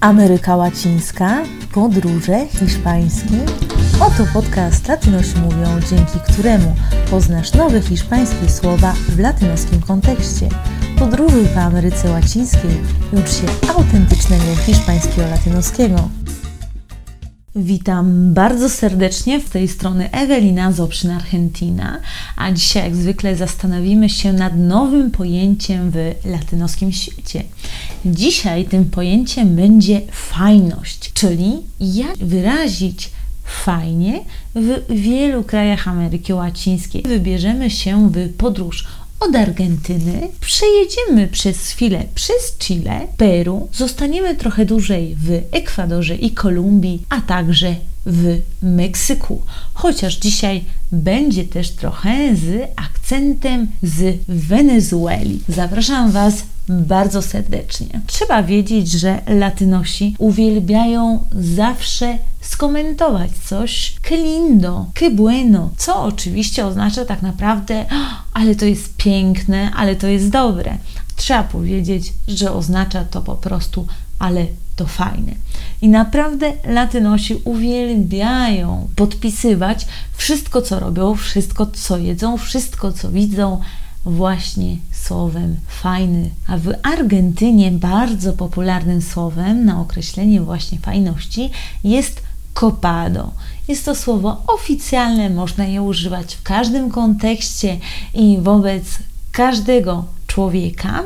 Ameryka Łacińska, podróże hiszpańskie. Oto podcast Latynosi mówią, dzięki któremu poznasz nowe hiszpańskie słowa w latynoskim kontekście. Podróżuj po Ameryce Łacińskiej i ucz się autentycznego hiszpańskiego latynoskiego. Witam bardzo serdecznie w tej strony Ewelina z Obszyn Argentina, a dzisiaj jak zwykle zastanowimy się nad nowym pojęciem w latynoskim świecie. Dzisiaj tym pojęciem będzie fajność, czyli jak wyrazić fajnie w wielu krajach Ameryki Łacińskiej. Wybierzemy się w podróż od Argentyny, przejedziemy przez chwilę przez Chile, Peru, zostaniemy trochę dłużej w Ekwadorze i Kolumbii, a także w Meksyku. Chociaż dzisiaj będzie też trochę z akcentem z Wenezueli. Zapraszam Was bardzo serdecznie. Trzeba wiedzieć, że Latynosi uwielbiają zawsze skomentować coś que lindo, que bueno, co oczywiście oznacza tak naprawdę, ale to jest piękne, ale to jest dobre. Trzeba powiedzieć, że oznacza to po prostu, ale to fajne. I naprawdę Latynosi uwielbiają podpisywać wszystko, co robią, wszystko, co jedzą, wszystko, co widzą, właśnie słowem fajny. A w Argentynie bardzo popularnym słowem na określenie właśnie fajności jest copado. Jest to słowo oficjalne, można je używać w każdym kontekście i wobec każdego człowieka,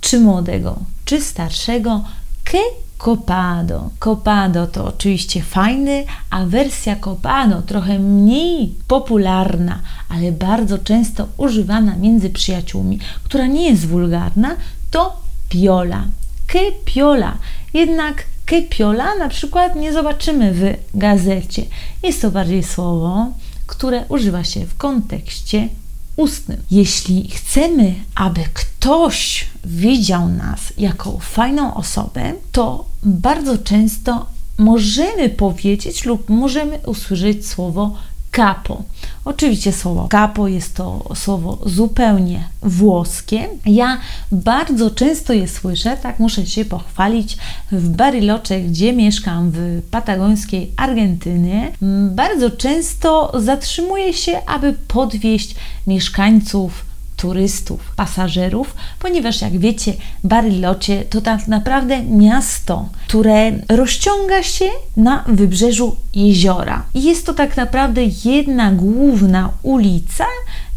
czy młodego, czy starszego, que copado. Copado to oczywiście fajny, a wersja copado trochę mniej popularna, ale bardzo często używana między przyjaciółmi, która nie jest wulgarna, to piola. Que piola. Jednak que piola na przykład nie zobaczymy w gazecie. Jest to bardziej słowo, które używa się w kontekście ustnym. Jeśli chcemy, aby ktoś widział nas jako fajną osobę, to bardzo często możemy powiedzieć lub możemy usłyszeć słowo capo. Oczywiście słowo capo jest to słowo zupełnie włoskie. Ja bardzo często je słyszę, tak muszę się pochwalić, w Bariloche, gdzie mieszkam w patagońskiej Argentynie. Bardzo często zatrzymuję się, aby podwieźć mieszkańców turystów, pasażerów, ponieważ jak wiecie, Bariloche to tak naprawdę miasto, które rozciąga się na wybrzeżu jeziora. Jest to tak naprawdę jedna główna ulica,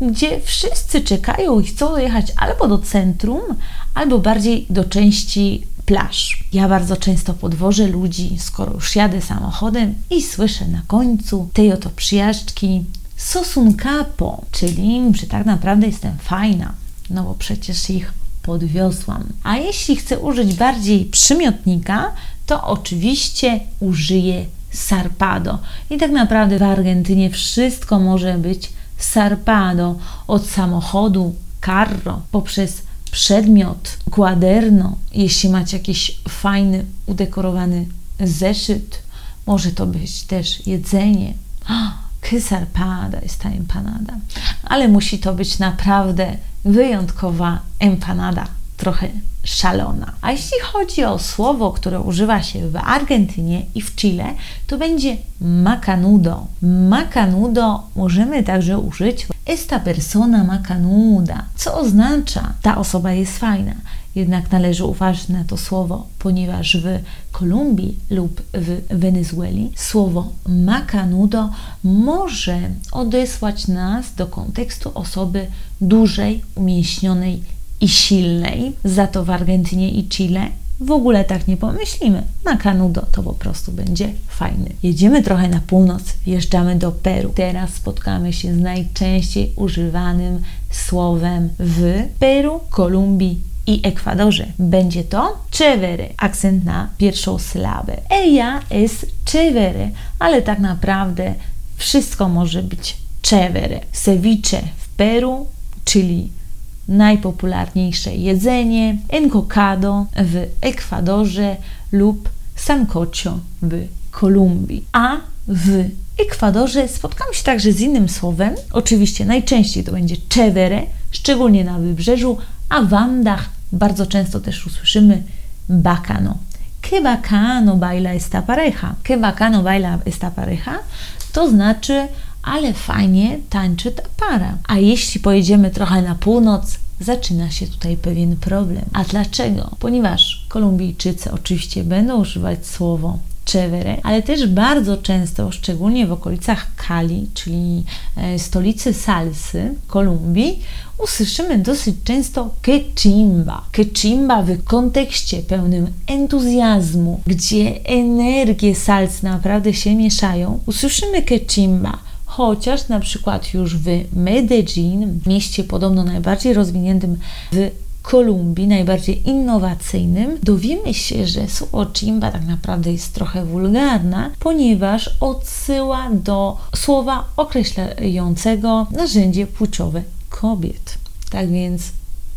gdzie wszyscy czekają i chcą dojechać albo do centrum, albo bardziej do części plaż. Ja bardzo często podwożę ludzi, skoro już jadę samochodem i słyszę na końcu tej oto przyjażdżki sosunkapo, czyli że tak naprawdę jestem fajna, no bo przecież ich podwiozłam. A jeśli chcę użyć bardziej przymiotnika, to oczywiście użyję sarpado. I tak naprawdę w Argentynie wszystko może być sarpado, od samochodu, carro, poprzez przedmiot, quaderno, jeśli macie jakiś fajny, udekorowany zeszyt, może to być też jedzenie. Kysarpada jest ta empanada, ale musi to być naprawdę wyjątkowa empanada, trochę szalona. A jeśli chodzi o słowo, które używa się w Argentynie i w Chile, to będzie macanudo. Macanudo możemy także użyć esta persona macanuda, co oznacza ta osoba jest fajna. Jednak należy uważać na to słowo, ponieważ w Kolumbii lub w Wenezueli słowo macanudo może odesłać nas do kontekstu osoby dużej, umięśnionej i silnej. Za to w Argentynie i Chile w ogóle tak nie pomyślimy. Macanudo to po prostu będzie fajny. Jedziemy trochę na północ, wjeżdżamy do Peru. Teraz spotkamy się z najczęściej używanym słowem w Peru, Kolumbii i Ekwadorze. Będzie to chévere, akcent na pierwszą sylabę. Ella es chévere, ale tak naprawdę wszystko może być chévere. Ceviche w Peru, czyli najpopularniejsze jedzenie, encocado w Ekwadorze lub sancocho w Kolumbii. A w Ekwadorze spotkam się także z innym słowem. Oczywiście najczęściej to będzie chévere, szczególnie na wybrzeżu, a w Andach bardzo często też usłyszymy bacano. que bacano baila esta pareja. Que bacano baila esta pareja to znaczy, ale fajnie tańczy ta para. A jeśli pojedziemy trochę na północ, zaczyna się tutaj pewien problem. A dlaczego? Ponieważ Kolumbijczycy oczywiście będą używać słowo Cevere, ale też bardzo często, szczególnie w okolicach Cali, czyli e, stolicy salsy Kolumbii, usłyszymy dosyć często. Que chimba w kontekście pełnym entuzjazmu, gdzie energie salsy naprawdę się mieszają. Usłyszymy que chimba chociaż na przykład już w Medellin, mieście podobno najbardziej rozwiniętym w Kolumbii, najbardziej innowacyjnym, dowiemy się, że słowo chimba tak naprawdę jest trochę wulgarna, ponieważ odsyła do słowa określającego narzędzie płciowe kobiet. Tak więc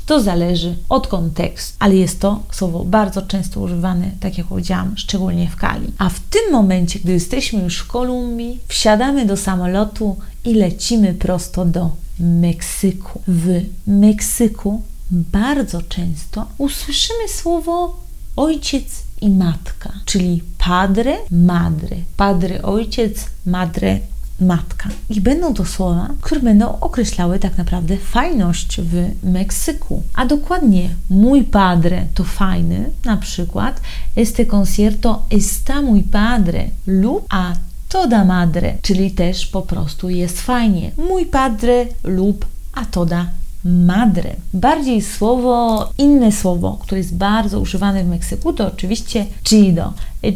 to zależy od kontekstu, ale jest to słowo bardzo często używane, tak jak powiedziałam, szczególnie w Kali. A w tym momencie, gdy jesteśmy już w Kolumbii, wsiadamy do samolotu i lecimy prosto do Meksyku. W Meksyku bardzo często usłyszymy słowo ojciec i matka, czyli padre, madre. Padre ojciec, madre matka. I będą to słowa, które będą określały tak naprawdę fajność w Meksyku. A dokładnie mój padre to fajny, na przykład este concierto está muy padre lub a toda madre, czyli też po prostu jest fajnie. Mój padre lub a toda madre. Bardziej słowo, inne słowo, które jest bardzo używane w Meksyku, to oczywiście chido.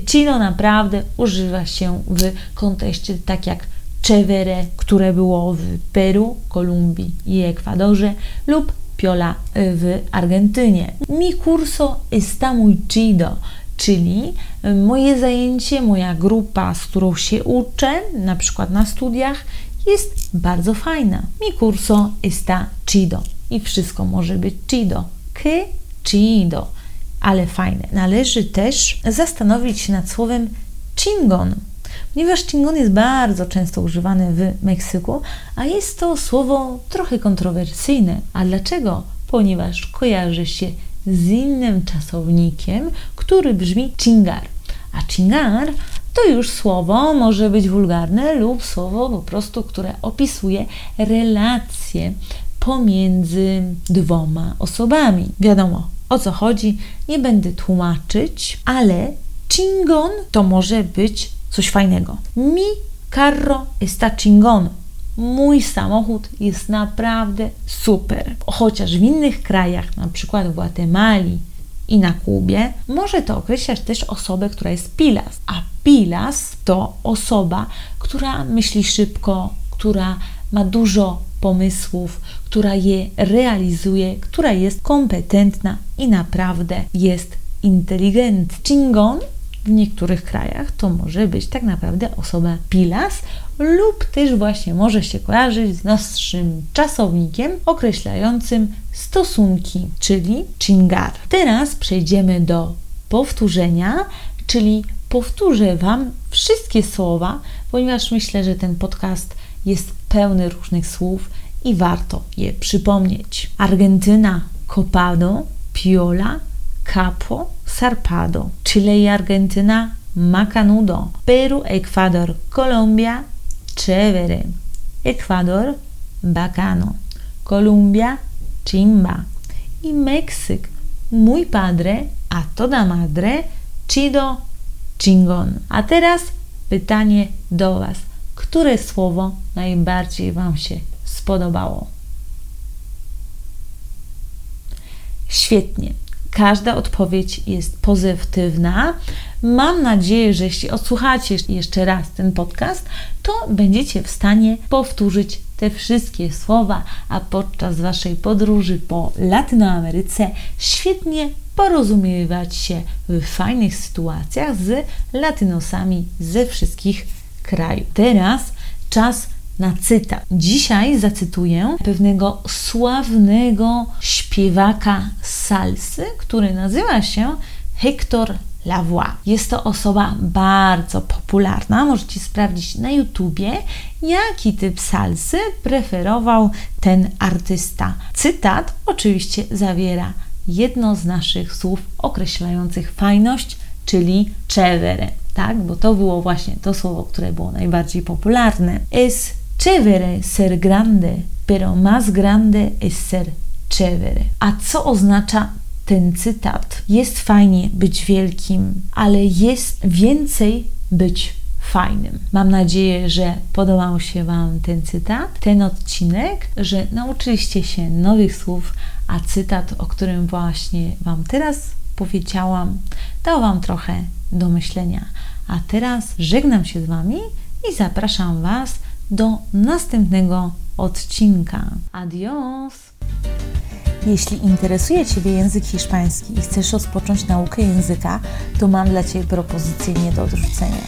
Chido naprawdę używa się w kontekście tak jak Chevere, które było w Peru, Kolumbii i Ekwadorze lub Piola w Argentynie. Mi curso está muy chido, czyli moje zajęcie, moja grupa, z którą się uczę, na przykład na studiach, jest bardzo fajna. Mi curso está chido. I wszystko może być chido. Que chido. Ale fajne. Należy też zastanowić się nad słowem chingon, ponieważ chingon jest bardzo często używany w Meksyku, a jest to słowo trochę kontrowersyjne. A dlaczego? Ponieważ kojarzy się z innym czasownikiem, który brzmi chingar. A chingar to już słowo może być wulgarne lub słowo po prostu, które opisuje relacje pomiędzy dwoma osobami. Wiadomo o co chodzi, nie będę tłumaczyć, ale chingon to może być coś fajnego. Mi carro está chingón. Mój samochód jest naprawdę super. Chociaż w innych krajach, na przykład w Gwatemali i na Kubie, może to określać też osobę, która jest pilas. A pilas to osoba, która myśli szybko, która ma dużo pomysłów, która je realizuje, która jest kompetentna i naprawdę jest inteligentna. Chingon w niektórych krajach to może być tak naprawdę osoba pilas lub też właśnie może się kojarzyć z naszym czasownikiem określającym stosunki, czyli chingar. Teraz przejdziemy do powtórzenia, czyli powtórzę Wam wszystkie słowa, ponieważ myślę, że ten podcast jest pełny różnych słów i warto je przypomnieć. Argentyna, copado, piola, capo, zarpado. Chile y Argentyna, macanudo. Peru, Ecuador, Colombia, chévere. Ecuador, bacano. Colombia, chimba. Y Meksyk, muy padre, a toda madre, chido, chingón. A teraz pytanie do Was. Które słowo najbardziej Wam się spodobało? Świetnie. Każda odpowiedź jest pozytywna. Mam nadzieję, że jeśli odsłuchacie jeszcze raz ten podcast, to będziecie w stanie powtórzyć te wszystkie słowa, a podczas Waszej podróży po Latynoameryce świetnie porozumiewać się w fajnych sytuacjach z latynosami ze wszystkich krajów. Teraz czas na cytat. Dzisiaj zacytuję pewnego sławnego śpiewaka salsy, który nazywa się Hector Lavoie. Jest to osoba bardzo popularna. Możecie sprawdzić na YouTubie, jaki typ salsy preferował ten artysta. Cytat oczywiście zawiera jedno z naszych słów określających fajność czyli chévere, tak? Bo to było właśnie to słowo, które było najbardziej popularne. Es chévere ser grande, pero más grande es ser chévere. A co oznacza ten cytat? Jest fajnie być wielkim, ale jest więcej być fajnym. Mam nadzieję, że podobał się Wam ten cytat, ten odcinek, że nauczyliście się nowych słów, a cytat, o którym właśnie Wam teraz powiedziałam, dał Wam trochę do myślenia. A teraz żegnam się z Wami i zapraszam Was do następnego odcinka. Adios! Jeśli interesuje Ciebie język hiszpański i chcesz rozpocząć naukę języka, to mam dla Ciebie propozycję nie do odrzucenia.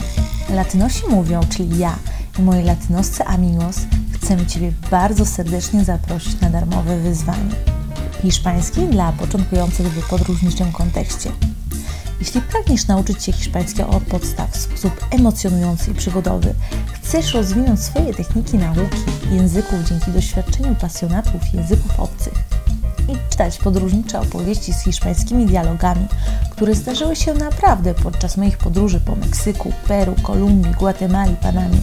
Latynosi mówią, czyli ja i moi latynoscy amigos, chcemy Ciebie bardzo serdecznie zaprosić na darmowe wyzwanie. Hiszpański dla początkujących w podróżniczym kontekście. Jeśli pragniesz nauczyć się hiszpańskiego od podstaw w sposób emocjonujący i przygodowy, chcesz rozwinąć swoje techniki nauki języków dzięki doświadczeniu pasjonatów języków obcych, i czytać podróżnicze opowieści z hiszpańskimi dialogami, które zdarzyły się naprawdę podczas moich podróży po Meksyku, Peru, Kolumbii, Gwatemali, Panamie,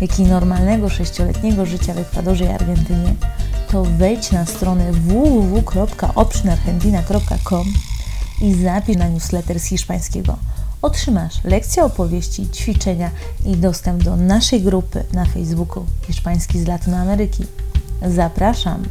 jak i normalnego sześcioletniego życia w Ekwadorze i Argentynie, to wejdź na stronę www.optionargentina.com i zapisz na newsletter z hiszpańskiego. Otrzymasz lekcje opowieści, ćwiczenia i dostęp do naszej grupy na Facebooku Hiszpański z Latynoameryki. Zapraszam!